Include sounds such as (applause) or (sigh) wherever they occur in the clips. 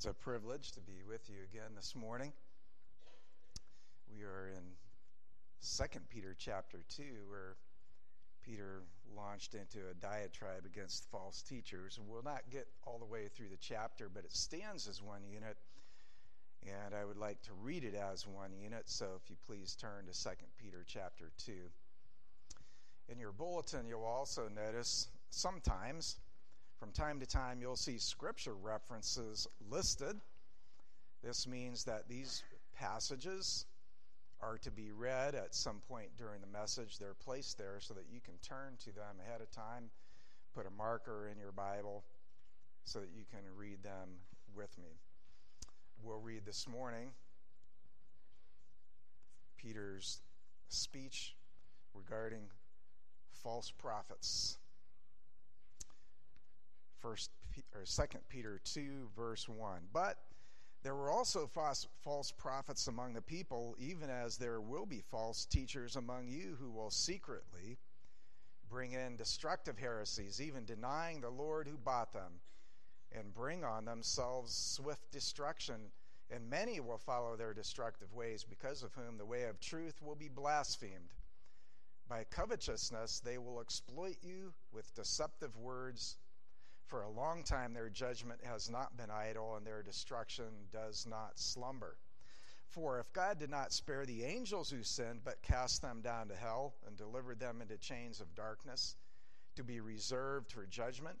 It's a privilege to be with you again this morning. We are in 2 Peter chapter 2, where Peter launched into a diatribe against false teachers. We'll not get all the way through the chapter, but it stands as one unit, and I would like to read it as one unit. So if you please turn to 2 Peter chapter 2. In your bulletin, you'll also notice sometimes from time to time, you'll see scripture references listed. This means that these passages are to be read at some point during the message. They're placed there so that you can turn to them ahead of time, put a marker in your Bible so that you can read them with me. We'll read this morning Peter's speech regarding false prophets. First or Second Peter 2 verse 1. But there were also false, false prophets among the people, even as there will be false teachers among you who will secretly bring in destructive heresies, even denying the Lord who bought them, and bring on themselves swift destruction. And many will follow their destructive ways, because of whom the way of truth will be blasphemed. By covetousness, they will exploit you with deceptive words for a long time, their judgment has not been idle, and their destruction does not slumber. For if God did not spare the angels who sinned, but cast them down to hell and delivered them into chains of darkness to be reserved for judgment,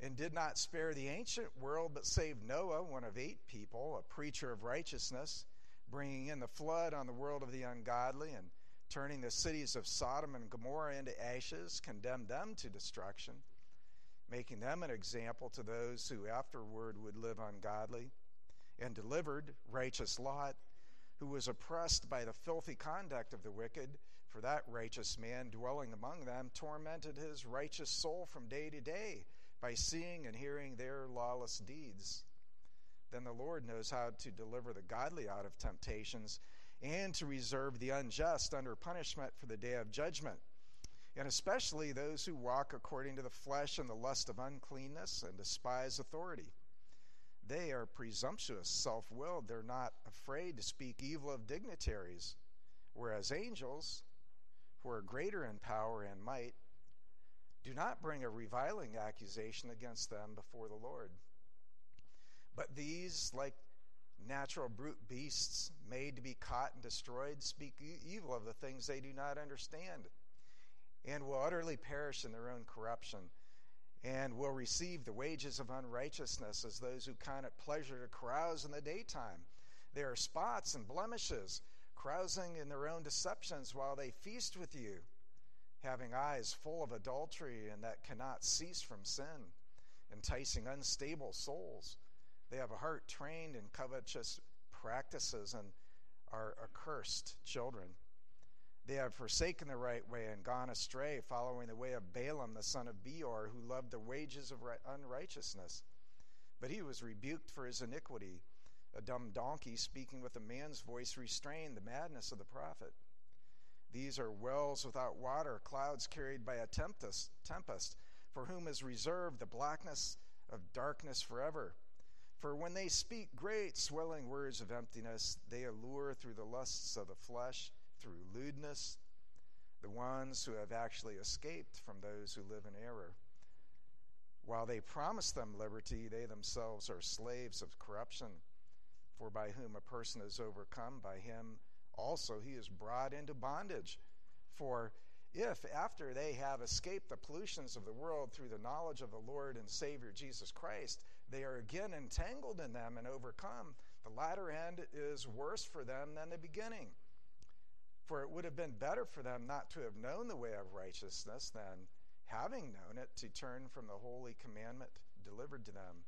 and did not spare the ancient world, but saved Noah, one of eight people, a preacher of righteousness, bringing in the flood on the world of the ungodly, and turning the cities of Sodom and Gomorrah into ashes, condemned them to destruction making them an example to those who afterward would live ungodly, and delivered righteous Lot, who was oppressed by the filthy conduct of the wicked, for that righteous man dwelling among them tormented his righteous soul from day to day by seeing and hearing their lawless deeds. Then the Lord knows how to deliver the godly out of temptations and to reserve the unjust under punishment for the day of judgment and especially those who walk according to the flesh and the lust of uncleanness and despise authority. They are presumptuous, self willed. They're not afraid to speak evil of dignitaries, whereas angels, who are greater in power and might, do not bring a reviling accusation against them before the Lord. But these, like natural brute beasts made to be caught and destroyed, speak evil of the things they do not understand and will utterly perish in their own corruption, and will receive the wages of unrighteousness as those who count it pleasure to carouse in the daytime. They are spots and blemishes, carousing in their own deceptions while they feast with you, having eyes full of adultery and that cannot cease from sin, enticing unstable souls. They have a heart trained in covetous practices and are accursed children. They have forsaken the right way and gone astray, following the way of Balaam the son of Beor, who loved the wages of unrighteousness. But he was rebuked for his iniquity. A dumb donkey speaking with a man's voice restrained the madness of the prophet. These are wells without water, clouds carried by a tempest, tempest, for whom is reserved the blackness of darkness forever. For when they speak great, swelling words of emptiness, they allure through the lusts of the flesh through lewdness, the ones who have actually escaped from those who live in error. While they promise them liberty, they themselves are slaves of corruption. For by whom a person is overcome, by him also he is brought into bondage. For if, after they have escaped the pollutions of the world through the knowledge of the Lord and Savior Jesus Christ, they are again entangled in them and overcome, the latter end is worse for them than the beginning. For it would have been better for them not to have known the way of righteousness than, having known it, to turn from the holy commandment delivered to them.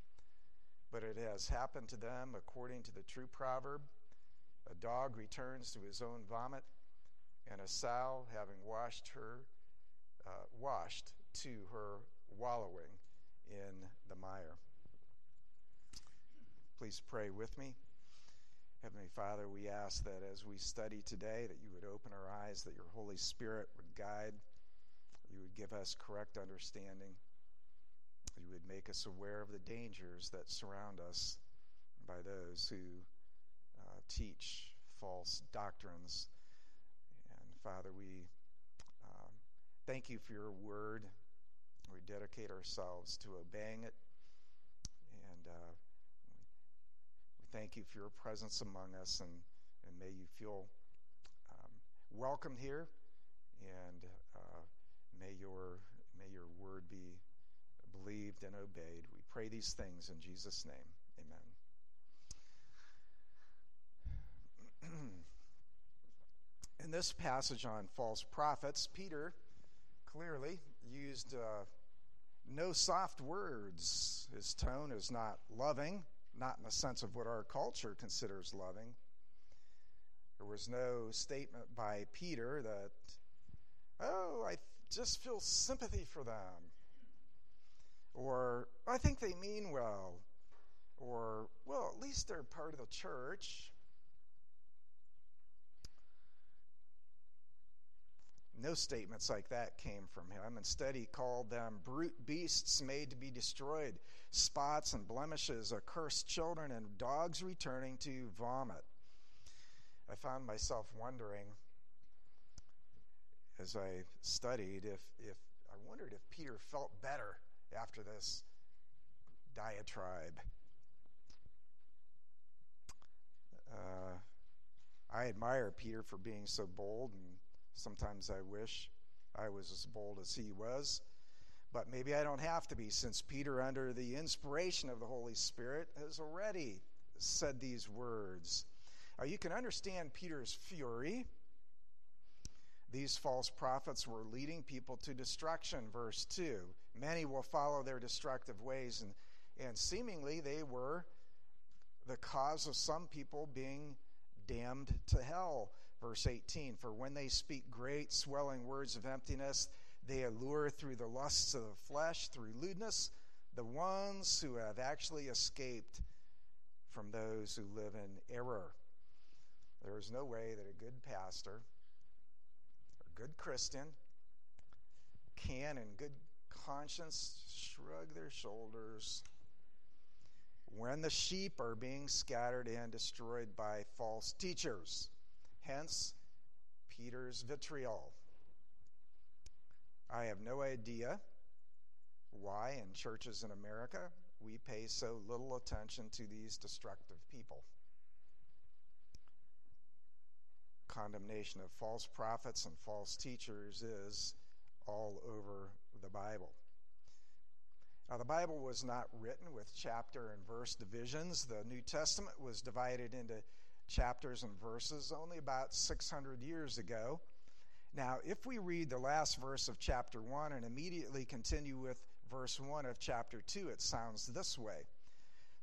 But it has happened to them according to the true proverb a dog returns to his own vomit, and a sow, having washed her, uh, washed to her wallowing in the mire. Please pray with me. Heavenly Father, we ask that as we study today, that you would open our eyes, that your Holy Spirit would guide, you would give us correct understanding, you would make us aware of the dangers that surround us, by those who uh, teach false doctrines. And Father, we um, thank you for your word. We dedicate ourselves to obeying it. And uh, thank you for your presence among us. And, and may you feel um, welcome here. And uh, may your may your word be believed and obeyed. We pray these things in Jesus' name. Amen. (clears throat) in this passage on false prophets, Peter clearly used uh, no soft words. His tone is not loving, not in the sense of what our culture considers loving. There was no statement by Peter that, oh, I just feel sympathy for them. Or, I think they mean well. Or, well, at least they're part of the church. No statements like that came from him. Instead, he called them brute beasts made to be destroyed, spots and blemishes, accursed children, and dogs returning to vomit. I found myself wondering as I studied if, if I wondered if Peter felt better after this diatribe. Uh, I admire Peter for being so bold and Sometimes I wish I was as bold as he was. But maybe I don't have to be, since Peter, under the inspiration of the Holy Spirit, has already said these words. You can understand Peter's fury. These false prophets were leading people to destruction, verse 2. Many will follow their destructive ways, and, and seemingly they were the cause of some people being damned to hell. Verse 18 For when they speak great, swelling words of emptiness, they allure through the lusts of the flesh, through lewdness, the ones who have actually escaped from those who live in error. There is no way that a good pastor, a good Christian, can, in good conscience, shrug their shoulders when the sheep are being scattered and destroyed by false teachers. Hence, Peter's vitriol. I have no idea why in churches in America we pay so little attention to these destructive people. Condemnation of false prophets and false teachers is all over the Bible. Now, the Bible was not written with chapter and verse divisions. The New Testament was divided into chapters and verses only about 600 years ago. Now, if we read the last verse of chapter 1 and immediately continue with verse 1 of chapter 2, it sounds this way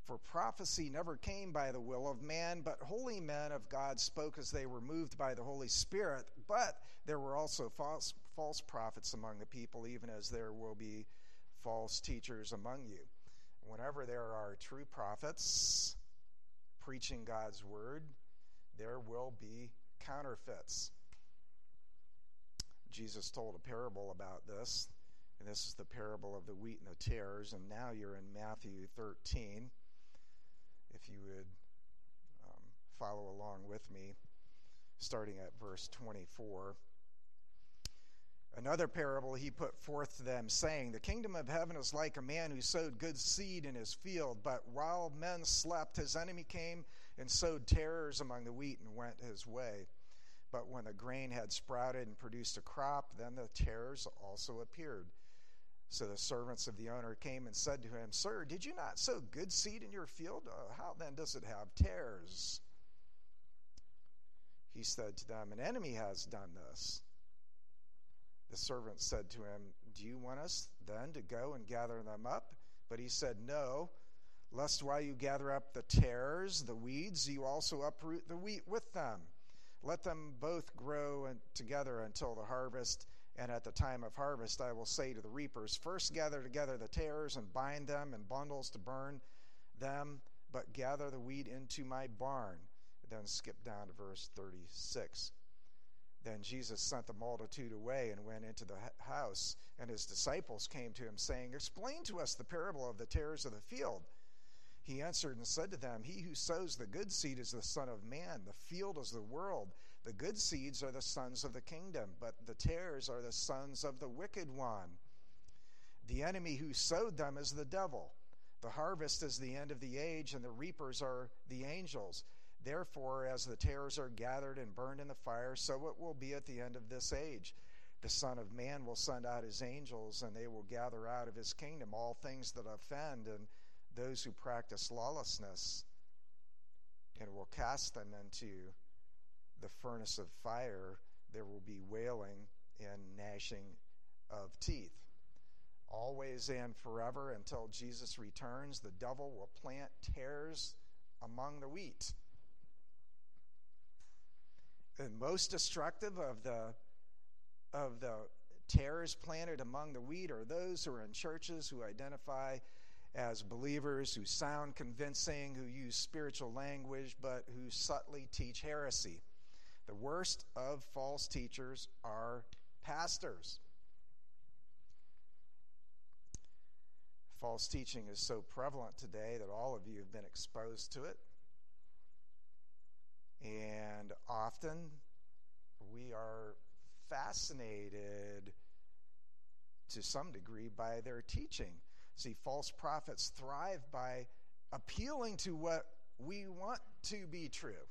For prophecy never came by the will of man, but holy men of God spoke as they were moved by the Holy Spirit. But there were also false, false prophets among the people, even as there will be false teachers among you. Whenever there are true prophets, preaching God's word, there will be counterfeits. Jesus told a parable about this, and this is the parable of the wheat and the tares. And now you're in Matthew 13. If you would um, follow along with me, starting at verse 24. Another parable he put forth to them, saying, The kingdom of heaven is like a man who sowed good seed in his field, but while men slept, his enemy came and sowed tares among the wheat and went his way. But when the grain had sprouted and produced a crop, then the tares also appeared. So the servants of the owner came and said to him, Sir, did you not sow good seed in your field? Uh, how then does it have tares? He said to them, An enemy has done this. The servant said to him, Do you want us then to go and gather them up? But he said, No, lest while you gather up the tares, the weeds, you also uproot the wheat with them. Let them both grow together until the harvest. And at the time of harvest, I will say to the reapers, First gather together the tares and bind them in bundles to burn them, but gather the wheat into my barn. Then skip down to verse 36. Then Jesus sent the multitude away and went into the house, and his disciples came to him, saying, Explain to us the parable of the tares of the field. He answered and said to them, He who sows the good seed is the Son of Man. The field is the world. The good seeds are the sons of the kingdom, but the tares are the sons of the wicked one. The enemy who sowed them is the devil. The harvest is the end of the age, and the reapers are the angels. Therefore, as the tares are gathered and burned in the fire, so it will be at the end of this age. The Son of Man will send out his angels, and they will gather out of his kingdom all things that offend and those who practice lawlessness, and will cast them into the furnace of fire. There will be wailing and gnashing of teeth. Always and forever until Jesus returns, the devil will plant tares among the wheat. The most destructive of the of the tares planted among the wheat are those who are in churches who identify as believers who sound convincing, who use spiritual language, but who subtly teach heresy. The worst of false teachers are pastors. False teaching is so prevalent today that all of you have been exposed to it. And often we are fascinated to some degree by their teaching. See, false prophets thrive by appealing to what we want to be true.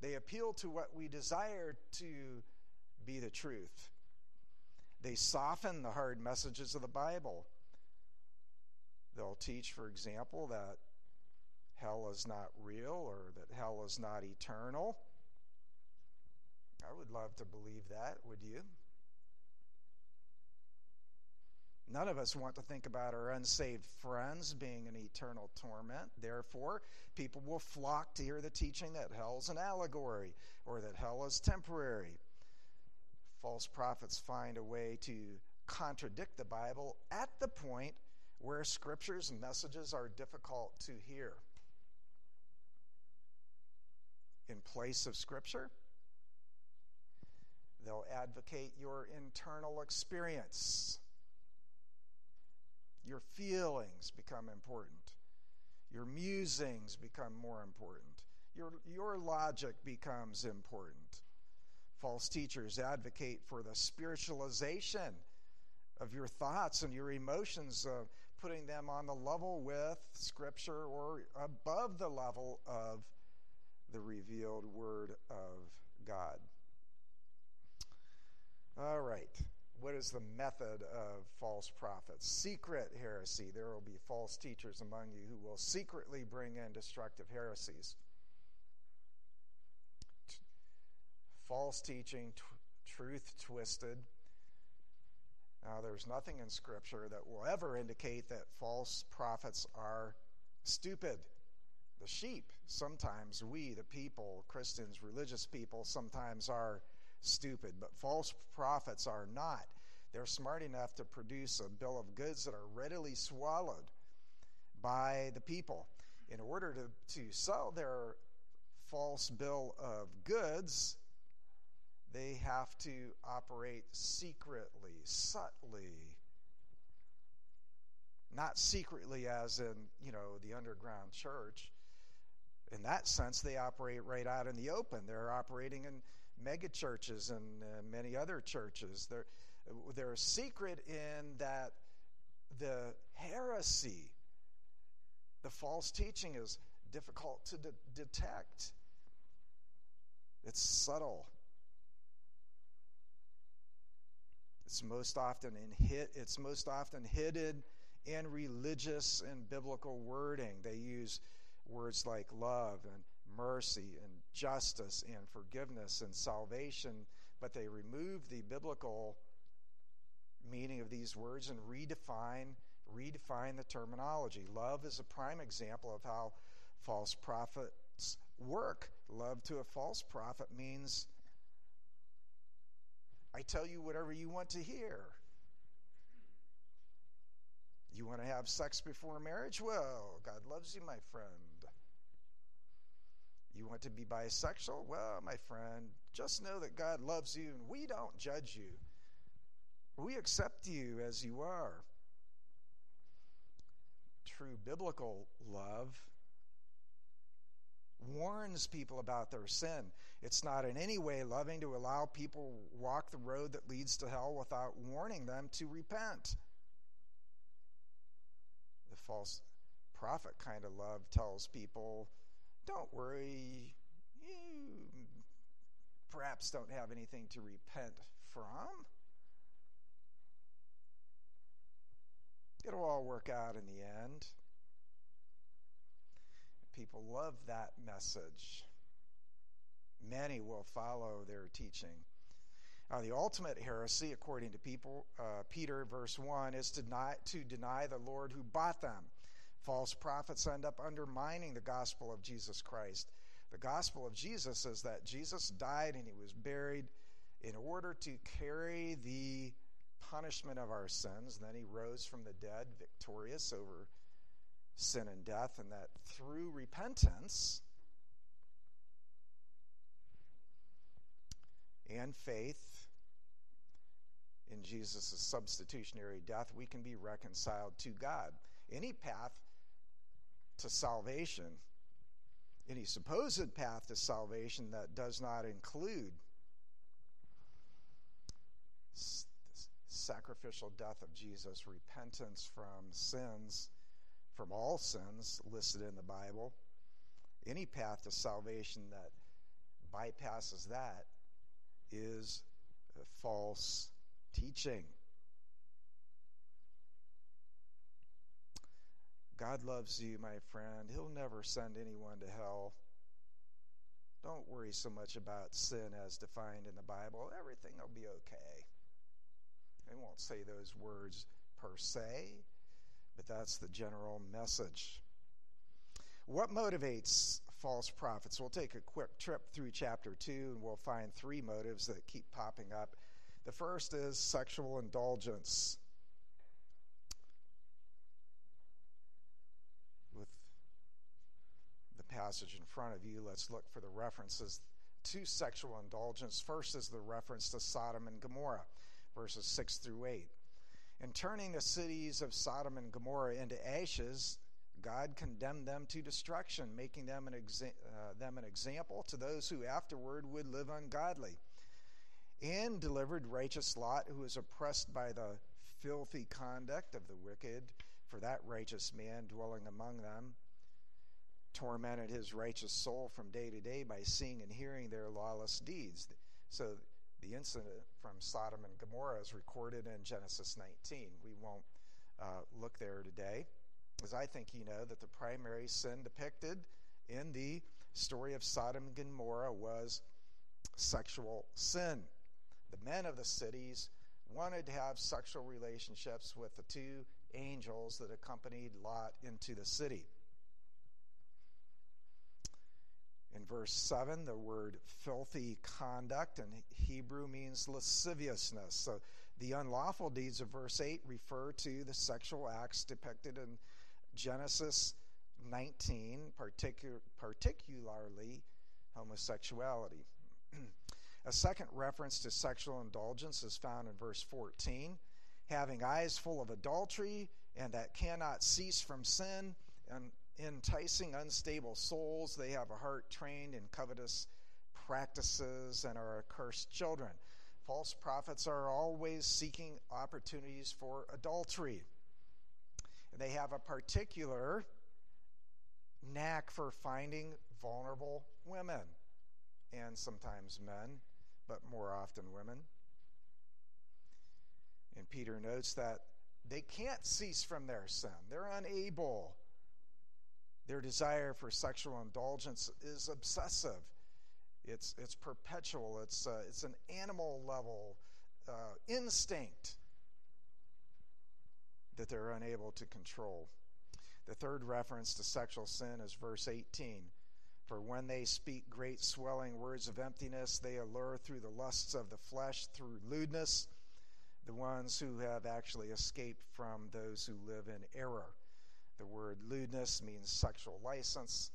They appeal to what we desire to be the truth. They soften the hard messages of the Bible. They'll teach, for example, that hell is not real or that hell is not eternal. I would love to believe that, would you? None of us want to think about our unsaved friends being in eternal torment. Therefore, people will flock to hear the teaching that hell is an allegory or that hell is temporary. False prophets find a way to contradict the Bible at the point where scripture's messages are difficult to hear. In place of scripture, they'll advocate your internal experience your feelings become important. Your musings become more important. Your, your logic becomes important. False teachers advocate for the spiritualization of your thoughts and your emotions, uh, putting them on the level with Scripture or above the level of the revealed Word of God. All right what is the method of false prophets? Secret heresy. There will be false teachers among you who will secretly bring in destructive heresies. T- false teaching, t- truth twisted. Now, there's nothing in Scripture that will ever indicate that false prophets are stupid. The sheep, sometimes we, the people, Christians, religious people, sometimes are stupid, but false prophets are not. They're smart enough to produce a bill of goods that are readily swallowed by the people. In order to, to sell their false bill of goods, they have to operate secretly, subtly. Not secretly, as in, you know, the underground church. In that sense, they operate right out in the open. They're operating in mega churches and uh, many other churches. They're, they're secret in that the heresy, the false teaching is difficult to de- detect. It's subtle. It's most often in hit, it's most often hidden in religious and biblical wording. They use words like love and mercy and justice and forgiveness and salvation, but they remove the biblical meaning of these words and redefine redefine the terminology. Love is a prime example of how false prophets work. Love to a false prophet means I tell you whatever you want to hear. You want to have sex before marriage? Well, God loves you, my friend. You want to be bisexual? Well, my friend, just know that God loves you and we don't judge you. We accept you as you are. True biblical love warns people about their sin. It's not in any way loving to allow people walk the road that leads to hell without warning them to repent. The false prophet kind of love tells people, don't worry, you perhaps don't have anything to repent from. It'll all work out in the end. People love that message. Many will follow their teaching. Uh, the ultimate heresy, according to people, uh, Peter, verse 1, is to deny, to deny the Lord who bought them. False prophets end up undermining the gospel of Jesus Christ. The gospel of Jesus is that Jesus died and he was buried in order to carry the punishment of our sins. Then he rose from the dead, victorious over sin and death, and that through repentance and faith in Jesus' substitutionary death, we can be reconciled to God. Any path to salvation, any supposed path to salvation that does not include sacrificial death of Jesus, repentance from sins, from all sins listed in the Bible. Any path to salvation that bypasses that is false teaching. God loves you, my friend. He'll never send anyone to hell. Don't worry so much about sin as defined in the Bible. Everything will be okay. They won't say those words per se, but that's the general message. What motivates false prophets? We'll take a quick trip through chapter 2 and we'll find three motives that keep popping up. The first is sexual indulgence. With the passage in front of you, let's look for the references to sexual indulgence. First is the reference to Sodom and Gomorrah verses 6 through 8. In turning the cities of Sodom and Gomorrah into ashes, God condemned them to destruction, making them an, exa- uh, them an example to those who afterward would live ungodly. And delivered righteous Lot, who was oppressed by the filthy conduct of the wicked, for that righteous man dwelling among them tormented his righteous soul from day to day by seeing and hearing their lawless deeds. So the incident from Sodom and Gomorrah is recorded in Genesis 19. We won't uh, look there today, as I think you know that the primary sin depicted in the story of Sodom and Gomorrah was sexual sin. The men of the cities wanted to have sexual relationships with the two angels that accompanied Lot into the city. In verse 7, the word filthy conduct in Hebrew means lasciviousness. So the unlawful deeds of verse 8 refer to the sexual acts depicted in Genesis 19, particu- particularly homosexuality. (clears throat) A second reference to sexual indulgence is found in verse 14 having eyes full of adultery and that cannot cease from sin and enticing unstable souls. They have a heart trained in covetous practices and are accursed children. False prophets are always seeking opportunities for adultery. And They have a particular knack for finding vulnerable women and sometimes men, but more often women. And Peter notes that they can't cease from their sin. They're unable their desire for sexual indulgence is obsessive. It's, it's perpetual. It's, uh, it's an animal level uh, instinct that they're unable to control. The third reference to sexual sin is verse 18. For when they speak great swelling words of emptiness, they allure through the lusts of the flesh, through lewdness, the ones who have actually escaped from those who live in error. The word lewdness means sexual license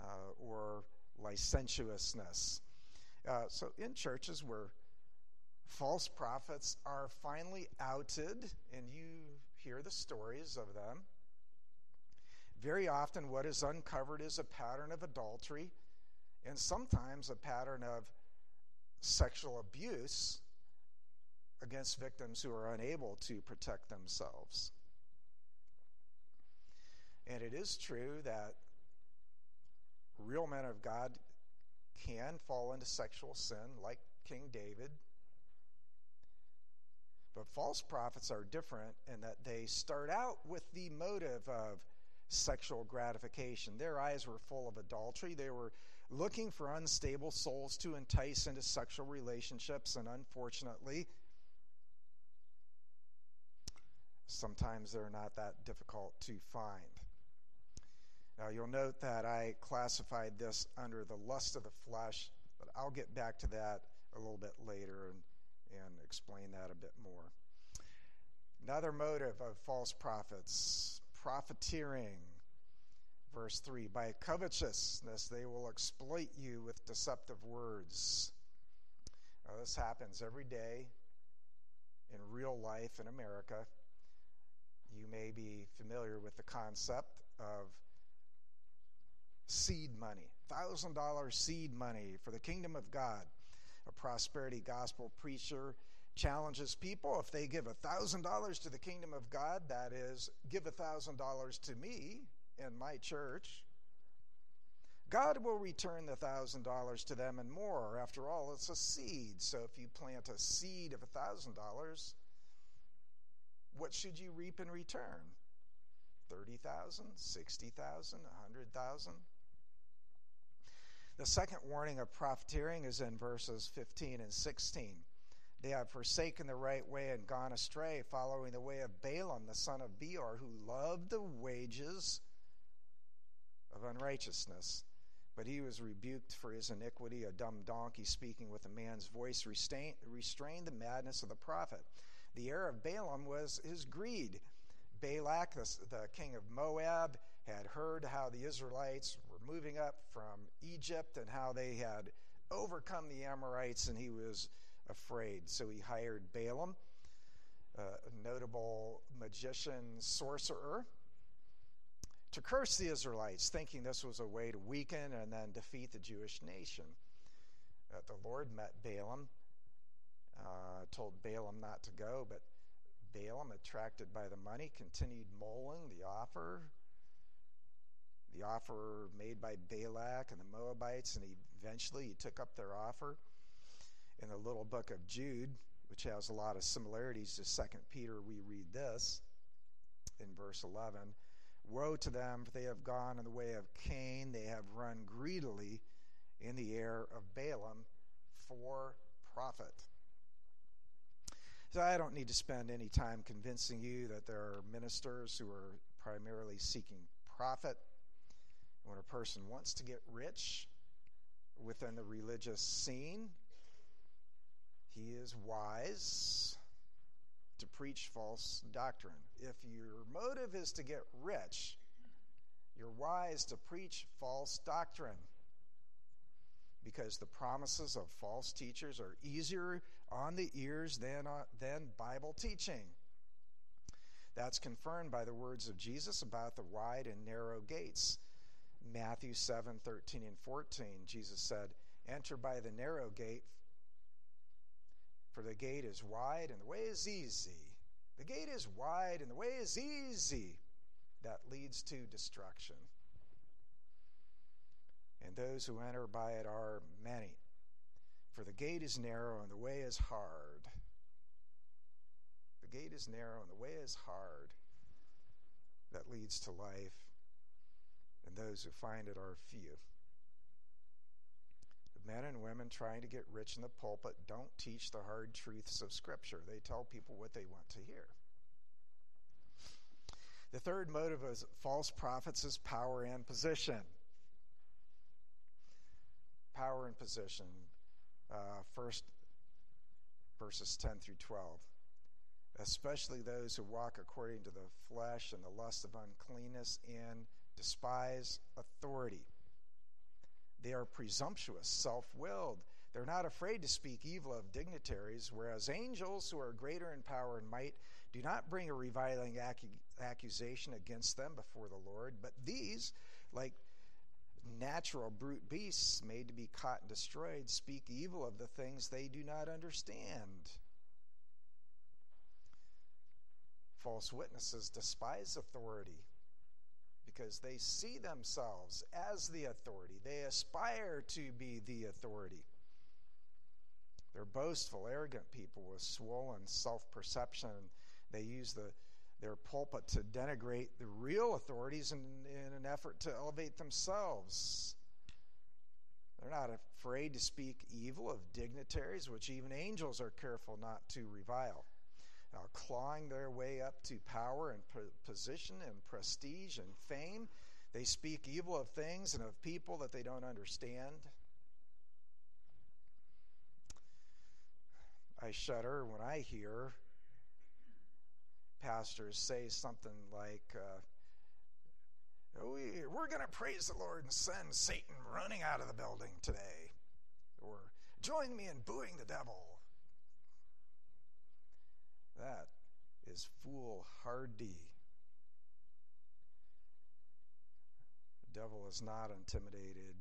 uh, or licentiousness. Uh, so, in churches where false prophets are finally outed, and you hear the stories of them, very often what is uncovered is a pattern of adultery and sometimes a pattern of sexual abuse against victims who are unable to protect themselves. And it is true that real men of God can fall into sexual sin, like King David. But false prophets are different in that they start out with the motive of sexual gratification. Their eyes were full of adultery. They were looking for unstable souls to entice into sexual relationships, and unfortunately, sometimes they're not that difficult to find. Now, you'll note that I classified this under the lust of the flesh, but I'll get back to that a little bit later and, and explain that a bit more. Another motive of false prophets profiteering. Verse 3 By covetousness they will exploit you with deceptive words. Now, this happens every day in real life in America. You may be familiar with the concept of seed money, $1,000 seed money for the kingdom of God. A prosperity gospel preacher challenges people if they give $1,000 to the kingdom of God, that is, give $1,000 to me in my church, God will return the $1,000 to them and more. After all, it's a seed. So if you plant a seed of $1,000, what should you reap in return? 30,000, 60,000, 100,000? The second warning of profiteering is in verses 15 and 16. They have forsaken the right way and gone astray, following the way of Balaam, the son of Beor, who loved the wages of unrighteousness. But he was rebuked for his iniquity. A dumb donkey speaking with a man's voice restrained the madness of the prophet. The error of Balaam was his greed. Balak, the, the king of Moab, had heard how the Israelites were moving up from Egypt and how they had overcome the Amorites, and he was afraid. So he hired Balaam, a notable magician, sorcerer, to curse the Israelites, thinking this was a way to weaken and then defeat the Jewish nation. Uh, the Lord met Balaam, uh, told Balaam not to go, but Balaam, attracted by the money, continued mulling the offer the offer made by Balak and the Moabites, and eventually he took up their offer. In the little book of Jude, which has a lot of similarities to Second Peter, we read this in verse 11 Woe to them, for they have gone in the way of Cain, they have run greedily in the air of Balaam for profit. So I don't need to spend any time convincing you that there are ministers who are primarily seeking profit when a person wants to get rich within the religious scene, he is wise to preach false doctrine. If your motive is to get rich, you're wise to preach false doctrine because the promises of false teachers are easier on the ears than, uh, than Bible teaching. That's confirmed by the words of Jesus about the wide and narrow gates. Matthew 7 13 and 14, Jesus said, Enter by the narrow gate, for the gate is wide and the way is easy. The gate is wide and the way is easy that leads to destruction. And those who enter by it are many. For the gate is narrow and the way is hard. The gate is narrow and the way is hard that leads to life and those who find it are few. The men and women trying to get rich in the pulpit don't teach the hard truths of Scripture, they tell people what they want to hear. The third motive of false prophets is power and position. Power and position. Uh, first, verses 10 through 12. Especially those who walk according to the flesh and the lust of uncleanness in despise authority. They are presumptuous, self willed. They're not afraid to speak evil of dignitaries, whereas angels, who are greater in power and might, do not bring a reviling accusation against them before the Lord. But these, like natural brute beasts made to be caught and destroyed speak evil of the things they do not understand. False witnesses despise authority because they see themselves as the authority. They aspire to be the authority. They're boastful, arrogant people with swollen self perception. They use the, their pulpit to denigrate the real authorities in, in an effort to elevate themselves. They're not afraid to speak evil of dignitaries, which even angels are careful not to revile. Now, clawing their way up to power and position and prestige and fame, they speak evil of things and of people that they don't understand. I shudder when I hear pastors say something like, uh, we, We're going to praise the Lord and send Satan running out of the building today. Or join me in booing the devil. That is foolhardy. The devil is not intimidated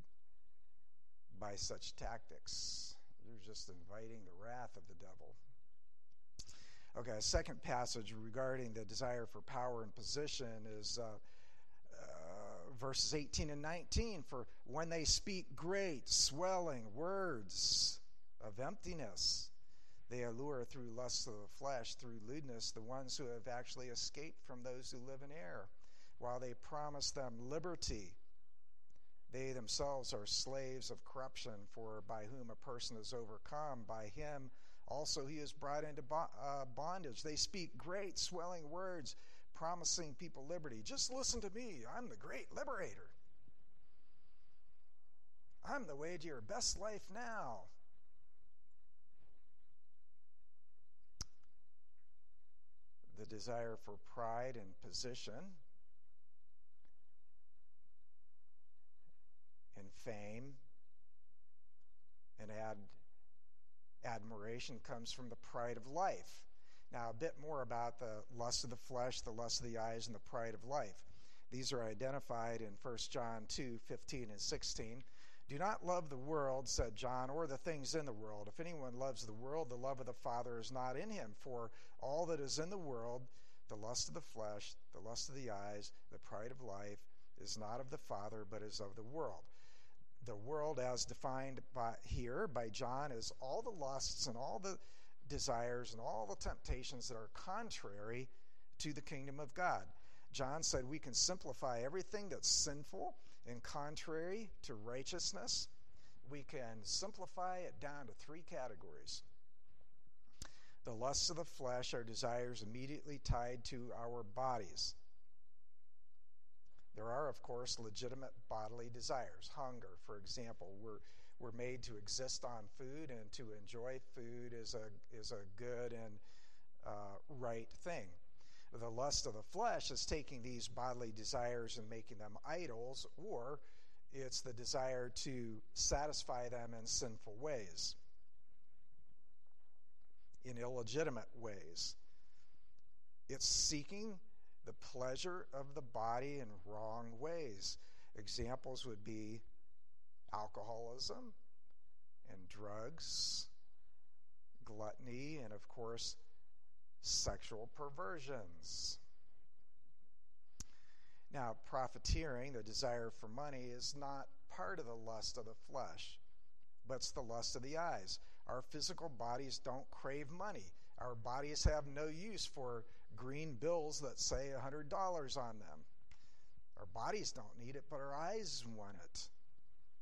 by such tactics. You're just inviting the wrath of the devil. Okay, a second passage regarding the desire for power and position is uh, uh, verses 18 and 19. For when they speak great, swelling words of emptiness, they allure through lust of the flesh, through lewdness, the ones who have actually escaped from those who live in error, while they promise them liberty they themselves are slaves of corruption, for by whom a person is overcome, by him also he is brought into uh, bondage. They speak great, swelling words, promising people liberty. Just listen to me. I'm the great liberator. I'm the way to your best life now. The desire for pride and position and fame and ad, admiration comes from the pride of life. Now, a bit more about the lust of the flesh, the lust of the eyes, and the pride of life. These are identified in 1 John 2 15 and 16. Do not love the world, said John, or the things in the world. If anyone loves the world, the love of the Father is not in him. For all that is in the world, the lust of the flesh, the lust of the eyes, the pride of life, is not of the Father, but is of the world the world as defined by here by John is all the lusts and all the desires and all the temptations that are contrary to the kingdom of God. John said we can simplify everything that's sinful and contrary to righteousness. We can simplify it down to three categories. The lusts of the flesh are desires immediately tied to our bodies. There are, of course, legitimate bodily desires. Hunger, for example, we're, we're made to exist on food, and to enjoy food is a, is a good and uh, right thing. The lust of the flesh is taking these bodily desires and making them idols, or it's the desire to satisfy them in sinful ways, in illegitimate ways. It's seeking the pleasure of the body in wrong ways. Examples would be alcoholism and drugs, gluttony, and of course, sexual perversions. Now, profiteering, the desire for money, is not part of the lust of the flesh, but it's the lust of the eyes. Our physical bodies don't crave money. Our bodies have no use for green bills that say $100 on them. Our bodies don't need it, but our eyes want it.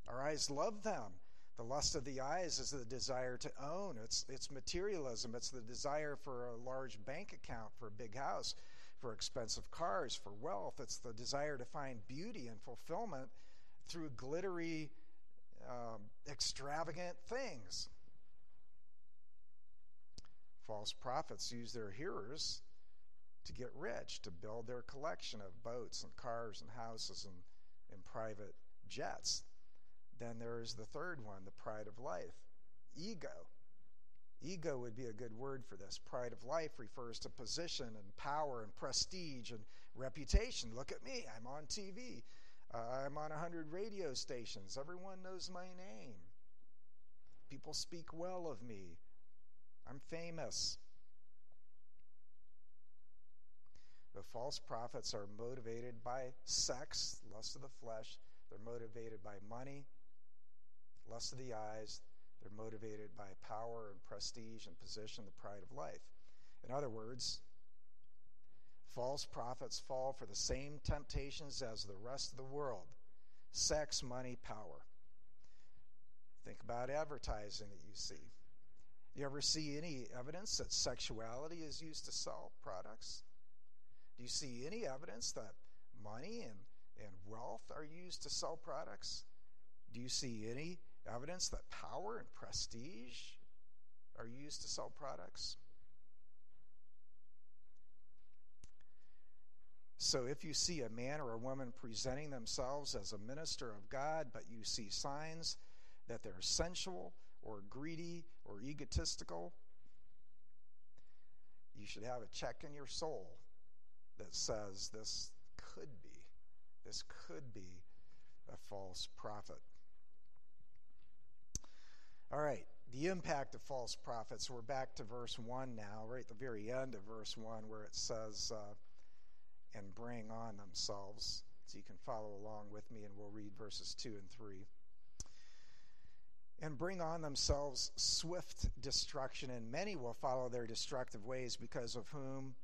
Our eyes love them. The lust of the eyes is the desire to own. It's, it's materialism. It's the desire for a large bank account, for a big house, for expensive cars, for wealth. It's the desire to find beauty and fulfillment through glittery, um, extravagant things. False prophets use their hearers to get rich, to build their collection of boats and cars and houses and, and private jets. Then there is the third one, the pride of life ego. Ego would be a good word for this. Pride of life refers to position and power and prestige and reputation. Look at me, I'm on TV. Uh, I'm on 100 radio stations. Everyone knows my name. People speak well of me. I'm famous. The false prophets are motivated by sex, lust of the flesh. They're motivated by money, lust of the eyes. They're motivated by power and prestige and position, the pride of life. In other words, false prophets fall for the same temptations as the rest of the world sex, money, power. Think about advertising that you see. You ever see any evidence that sexuality is used to sell products? Do you see any evidence that money and, and wealth are used to sell products? Do you see any evidence that power and prestige are used to sell products? So, if you see a man or a woman presenting themselves as a minister of God, but you see signs that they're sensual or greedy or egotistical, you should have a check in your soul that says this could be, this could be a false prophet. All right, the impact of false prophets. We're back to verse 1 now, right at the very end of verse 1, where it says, uh, and bring on themselves. So you can follow along with me, and we'll read verses 2 and 3 and bring on themselves swift destruction, and many will follow their destructive ways, because of whom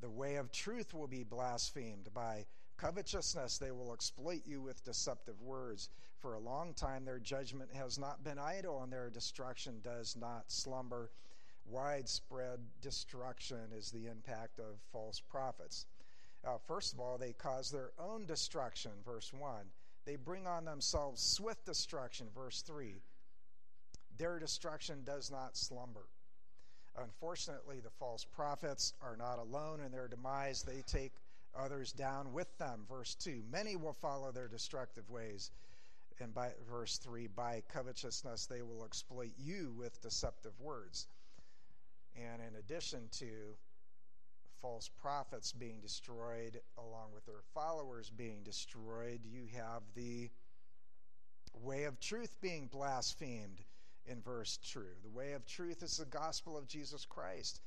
the way of truth will be blasphemed. By covetousness they will exploit you with deceptive words. For a long time their judgment has not been idle, and their destruction does not slumber. Widespread destruction is the impact of false prophets. Uh, first of all, they cause their own destruction, verse 1. They bring on themselves swift destruction, verse 3 their destruction does not slumber. Unfortunately, the false prophets are not alone in their demise. They take others down with them. Verse 2 Many will follow their destructive ways. And by verse 3 By covetousness they will exploit you with deceptive words. And in addition to false prophets being destroyed, along with their followers being destroyed, you have the way of truth being blasphemed in verse true. The way of truth is the gospel of Jesus Christ.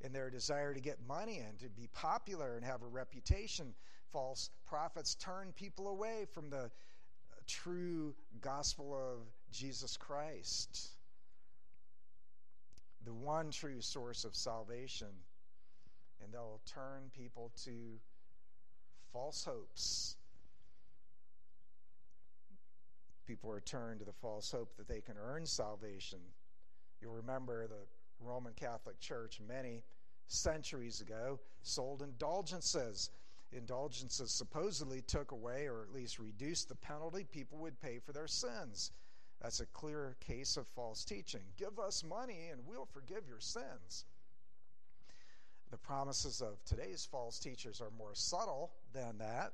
In their desire to get money and to be popular and have a reputation, false prophets turn people away from the true gospel of Jesus Christ, the one true source of salvation. And they'll turn people to false hopes people are turned to the false hope that they can earn salvation. You'll remember the Roman Catholic Church many centuries ago sold indulgences. Indulgences supposedly took away or at least reduced the penalty people would pay for their sins. That's a clear case of false teaching. Give us money and we'll forgive your sins. The promises of today's false teachers are more subtle than that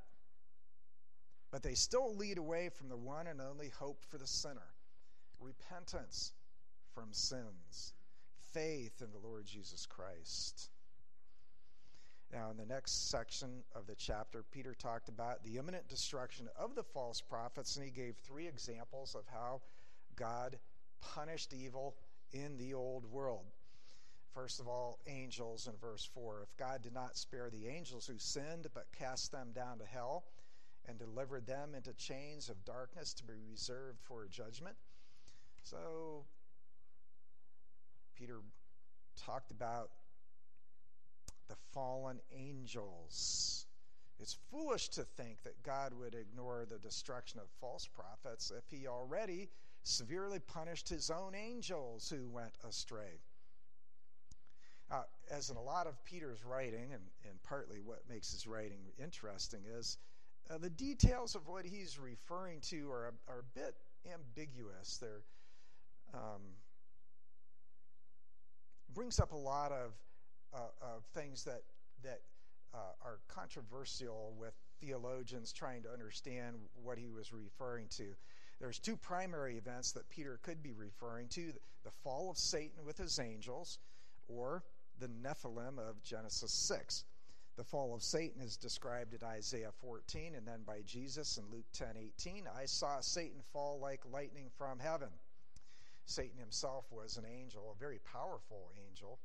but they still lead away from the one and only hope for the sinner repentance from sins, faith in the Lord Jesus Christ. Now, in the next section of the chapter, Peter talked about the imminent destruction of the false prophets, and he gave three examples of how God punished evil in the old world. First of all, angels in verse 4. If God did not spare the angels who sinned, but cast them down to hell, and delivered them into chains of darkness to be reserved for judgment. So, Peter talked about the fallen angels. It's foolish to think that God would ignore the destruction of false prophets if he already severely punished his own angels who went astray. Uh, as in a lot of Peter's writing, and, and partly what makes his writing interesting, is uh, the details of what he's referring to are a, are a bit ambiguous. There um, brings up a lot of things that that uh, are controversial with theologians trying to understand what he was referring to. There's two primary events that Peter could be referring to: the fall of Satan with his angels, or the Nephilim of Genesis six. The fall of Satan is described in Isaiah 14 and then by Jesus in Luke 10 18. I saw Satan fall like lightning from heaven. Satan himself was an angel, a very powerful angel,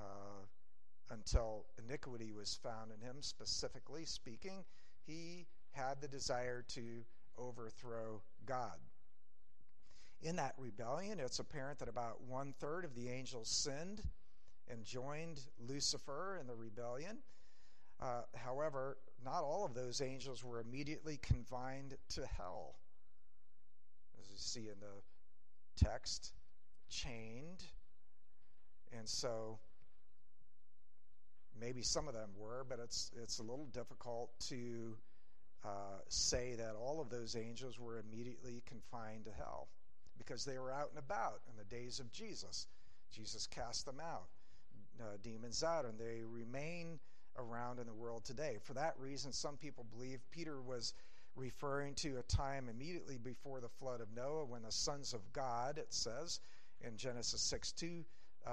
uh, until iniquity was found in him, specifically speaking. He had the desire to overthrow God. In that rebellion, it's apparent that about one third of the angels sinned and joined Lucifer in the rebellion. Uh, however, not all of those angels were immediately confined to hell. As you see in the text, chained. And so maybe some of them were, but it's, it's a little difficult to uh, say that all of those angels were immediately confined to hell because they were out and about in the days of Jesus. Jesus cast them out, uh, demons out, and they remain around in the world today. For that reason, some people believe Peter was referring to a time immediately before the flood of Noah when the sons of God, it says in Genesis 6 2, uh,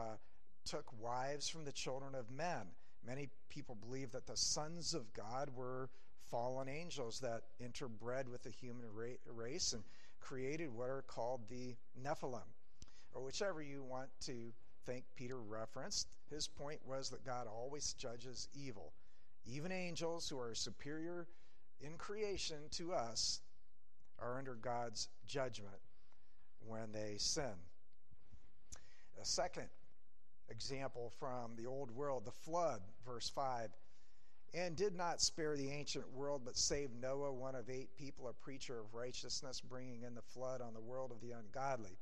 took wives from the children of men. Many people believe that the sons of God were fallen angels that interbred with the human race and created what are called the Nephilim, or whichever you want to think Peter referenced. His point was that God always judges evil. Even angels who are superior in creation to us are under God's judgment when they sin. A second example from the old world, the flood, verse 5 and did not spare the ancient world, but saved Noah, one of eight people, a preacher of righteousness, bringing in the flood on the world of the ungodly.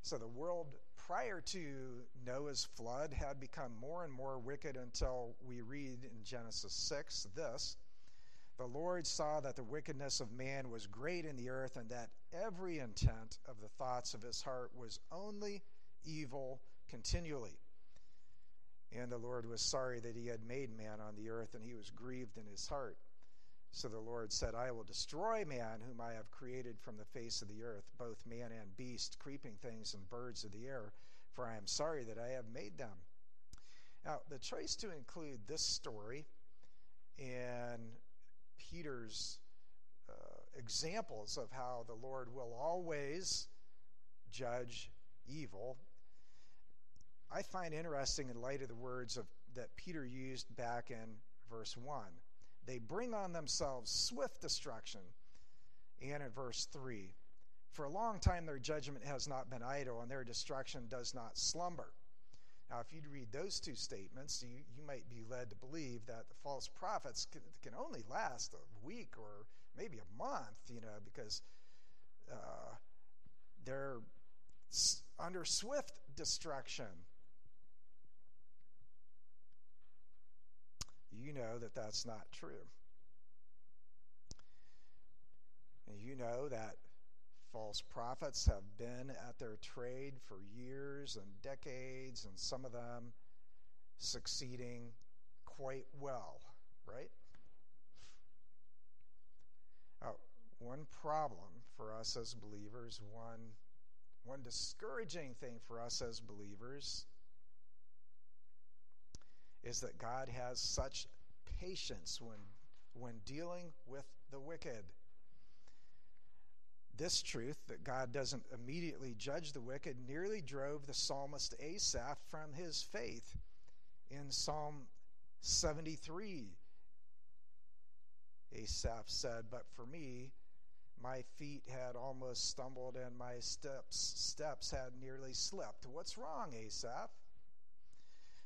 So the world prior to Noah's flood had become more and more wicked until we read in Genesis 6 this The Lord saw that the wickedness of man was great in the earth, and that every intent of the thoughts of his heart was only evil continually. And the Lord was sorry that he had made man on the earth, and he was grieved in his heart. So the Lord said, I will destroy man, whom I have created from the face of the earth, both man and beast, creeping things and birds of the air, for I am sorry that I have made them. Now, the choice to include this story in Peter's uh, examples of how the Lord will always judge evil I find interesting in light of the words of, that Peter used back in verse 1. They bring on themselves swift destruction. And in verse 3, for a long time their judgment has not been idle, and their destruction does not slumber. Now, if you read those two statements, you, you might be led to believe that the false prophets can, can only last a week or maybe a month, you know, because uh, they're under swift destruction. You know that that's not true. You know that false prophets have been at their trade for years and decades, and some of them succeeding quite well, right? Now, one problem for us as believers, one, one discouraging thing for us as believers, is that God has such patience when, when dealing with the wicked. This truth, that God doesn't immediately judge the wicked, nearly drove the psalmist Asaph from his faith. In Psalm 73, Asaph said, But for me, my feet had almost stumbled and my steps steps had nearly slipped. What's wrong, Asaph?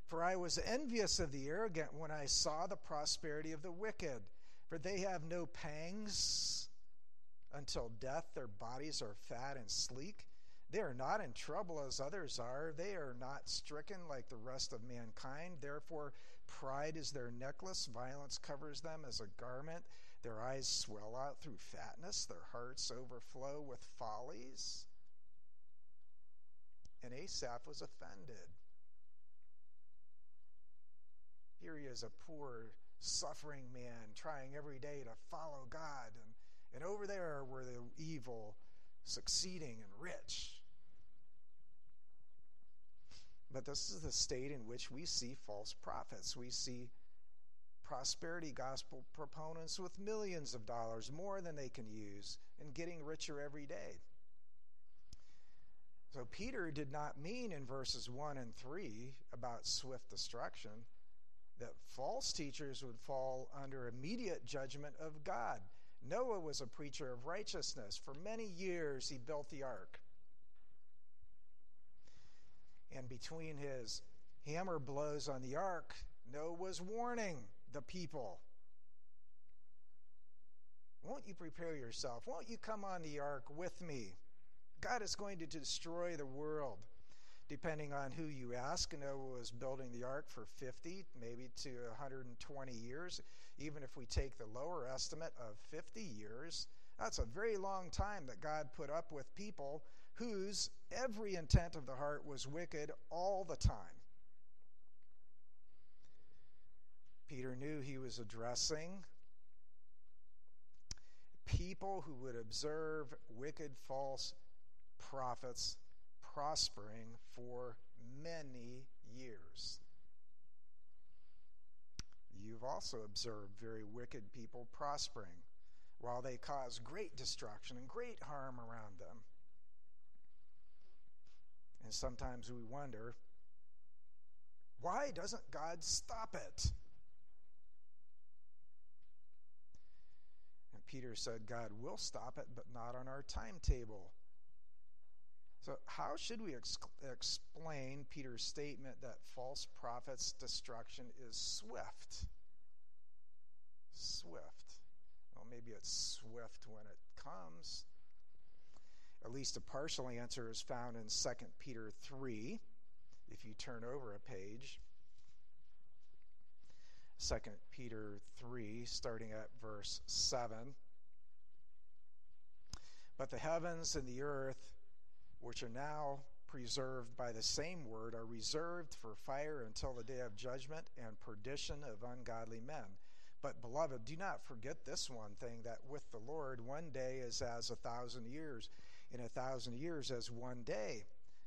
For I was envious of the arrogant when I saw the prosperity of the wicked, for they have no pangs until death. Their bodies are fat and sleek. They are not in trouble as others are. They are not stricken like the rest of mankind. Therefore, pride is their necklace, violence covers them as a garment. Their eyes swell out through fatness, their hearts overflow with follies. And Asaph was offended. Here he is, a poor, suffering man, trying every day to follow God. And, and over there were the evil succeeding and rich. But this is the state in which we see false prophets. We see prosperity gospel proponents with millions of dollars, more than they can use, and getting richer every day. So Peter did not mean in verses 1 and 3 about swift destruction that false teachers would fall under immediate judgment of God. Noah was a preacher of righteousness. For many years, he built the ark. And between his hammer blows on the ark, Noah was warning the people. Won't you prepare yourself? Won't you come on the ark with me? God is going to destroy the world. Depending on who you ask, Noah was building the ark for 50, maybe to 120 years. Even if we take the lower estimate of 50 years, that's a very long time that God put up with people whose every intent of the heart was wicked all the time. Peter knew he was addressing people who would observe wicked false prophets prospering for many years. You've also observed very wicked people prospering while they cause great destruction and great harm around them. And sometimes we wonder why doesn't God stop it? And Peter said, God will stop it, but not on our timetable. So, how should we ex- explain Peter's statement that false prophets' destruction is swift? Swift. Well, maybe it's swift when it comes. At least a partial answer is found in 2 Peter 3, if you turn over a page. 2 Peter 3, starting at verse 7. But the heavens and the earth which are now preserved by the same word, are reserved for fire until the day of judgment and perdition of ungodly men. But, beloved, do not forget this one thing that with the Lord, one day is as a thousand years, and a thousand years as one day.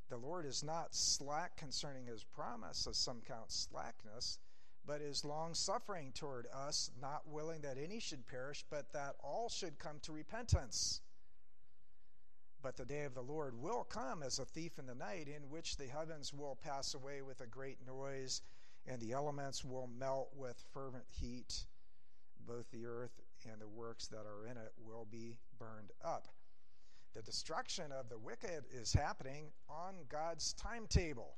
The Lord is not slack concerning his promise, as some count slackness, but is long suffering toward us, not willing that any should perish, but that all should come to repentance. But the day of the Lord will come as a thief in the night, in which the heavens will pass away with a great noise, and the elements will melt with fervent heat. Both the earth and the works that are in it will be burned up. The destruction of the wicked is happening on God's timetable.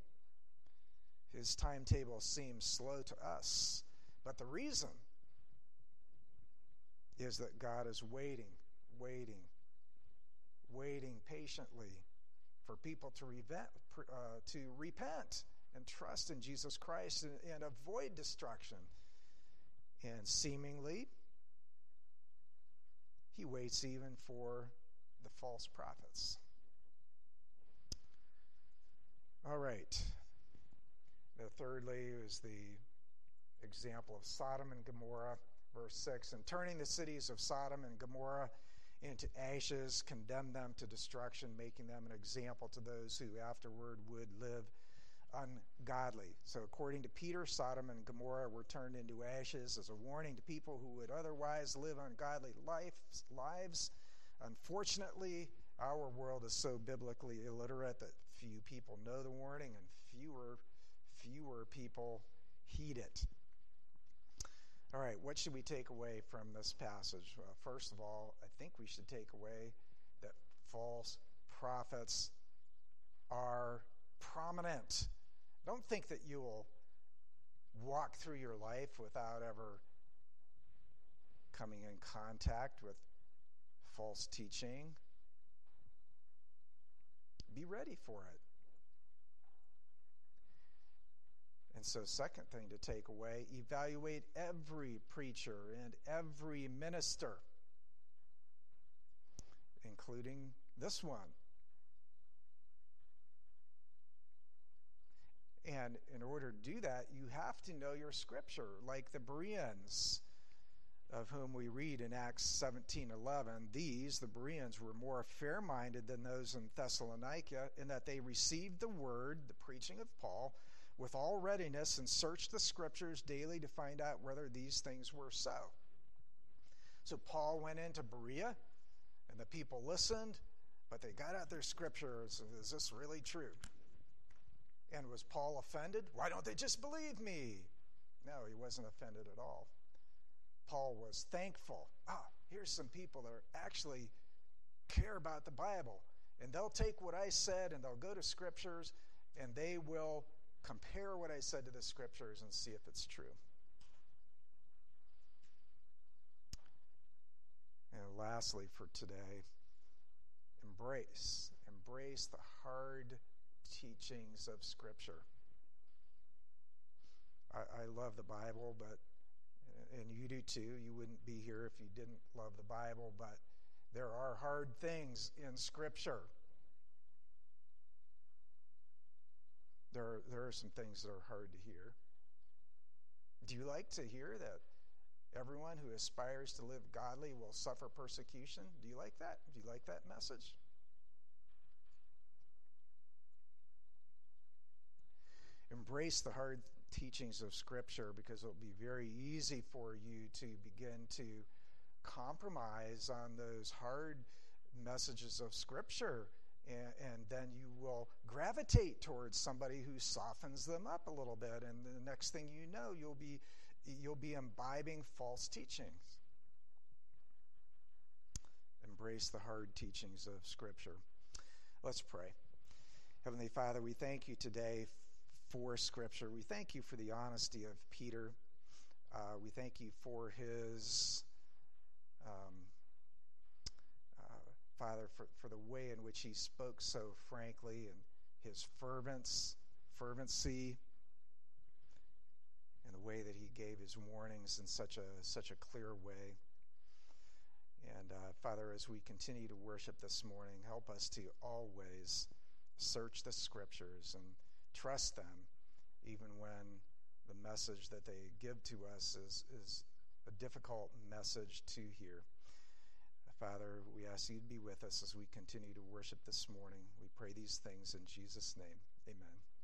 His timetable seems slow to us, but the reason is that God is waiting, waiting, waiting patiently for people to, revent, uh, to repent and trust in Jesus Christ and, and avoid destruction. And seemingly, he waits even for the false prophets. All right. Now, thirdly, is the example of Sodom and Gomorrah, verse 6. And turning the cities of Sodom and Gomorrah into ashes, condemned them to destruction, making them an example to those who afterward would live ungodly. So, according to Peter, Sodom and Gomorrah were turned into ashes as a warning to people who would otherwise live ungodly lives. lives. Unfortunately, our world is so biblically illiterate that few people know the warning and fewer fewer people heed it. All right, what should we take away from this passage? Well, first of all, I think we should take away that false prophets are prominent. Don't think that you will walk through your life without ever coming in contact with false teaching. Be ready for it. And so, second thing to take away evaluate every preacher and every minister, including this one. And in order to do that, you have to know your scripture, like the Bereans, of whom we read in Acts 17:11. These, the Bereans, were more fair-minded than those in Thessalonica, in that they received the word, the preaching of Paul, with all readiness and searched the scriptures daily to find out whether these things were so. So Paul went into Berea, and the people listened, but they got out their scriptures. Is this really true? And was Paul offended? Why don't they just believe me? No, he wasn't offended at all. Paul was thankful. Ah, here's some people that are actually care about the Bible. And they'll take what I said and they'll go to scriptures and they will compare what I said to the scriptures and see if it's true. And lastly, for today, embrace. Embrace the hard teachings of Scripture. I, I love the Bible, but, and you do too. You wouldn't be here if you didn't love the Bible, but there are hard things in Scripture. There are, there are some things that are hard to hear. Do you like to hear that everyone who aspires to live godly will suffer persecution? Do you like that? Do you like that message? Embrace the hard teachings of Scripture because it'll be very easy for you to begin to compromise on those hard messages of Scripture. And, and, then you will gravitate towards somebody who softens them up a little bit. And the next thing you know, you'll be, you'll be imbibing false teachings. Embrace the hard teachings of Scripture. Let's pray. Heavenly Father, we thank you today for Scripture. We thank you for the honesty of Peter. Uh, we thank you for his, um, Father, for, for the way in which he spoke so frankly and his fervence, fervency, and the way that he gave his warnings in such a, such a clear way. And uh, Father, as we continue to worship this morning, help us to always search the scriptures and trust them, even when the message that they give to us is, is a difficult message to hear. Father, we ask you to be with us as we continue to worship this morning. We pray these things in Jesus' name. Amen.